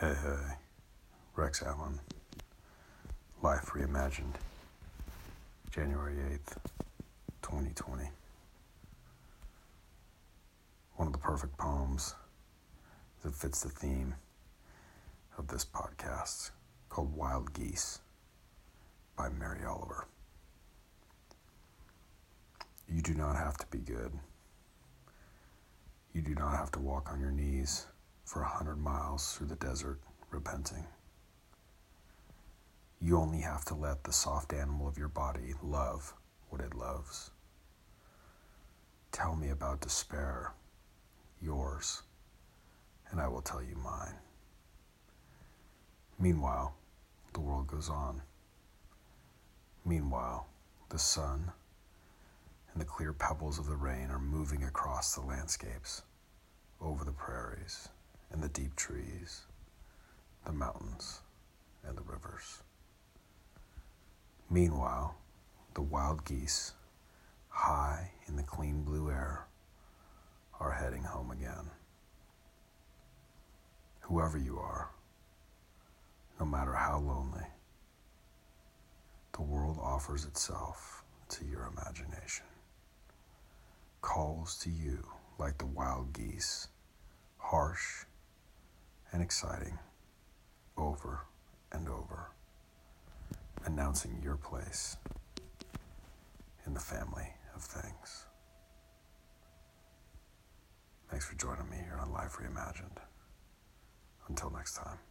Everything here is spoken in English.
Hey, hey, Rex Allen, Life Reimagined, January 8th, 2020. One of the perfect poems that fits the theme of this podcast called Wild Geese by Mary Oliver. You do not have to be good. You do not have to walk on your knees for a hundred miles through the desert repenting. You only have to let the soft animal of your body love what it loves. Tell me about despair, yours, and I will tell you mine. Meanwhile, the world goes on. Meanwhile, the sun and the clear pebbles of the rain are moving across the landscapes, over the prairies and the deep trees, the mountains and the rivers. Meanwhile, the wild geese, high in the clean blue air, are heading home again. Whoever you are, no matter how lonely, the world offers itself to your imagination, calls to you like the wild geese, harsh and exciting, over and over, announcing your place in the family of things. Thanks for joining me here on Life Reimagined. Until next time.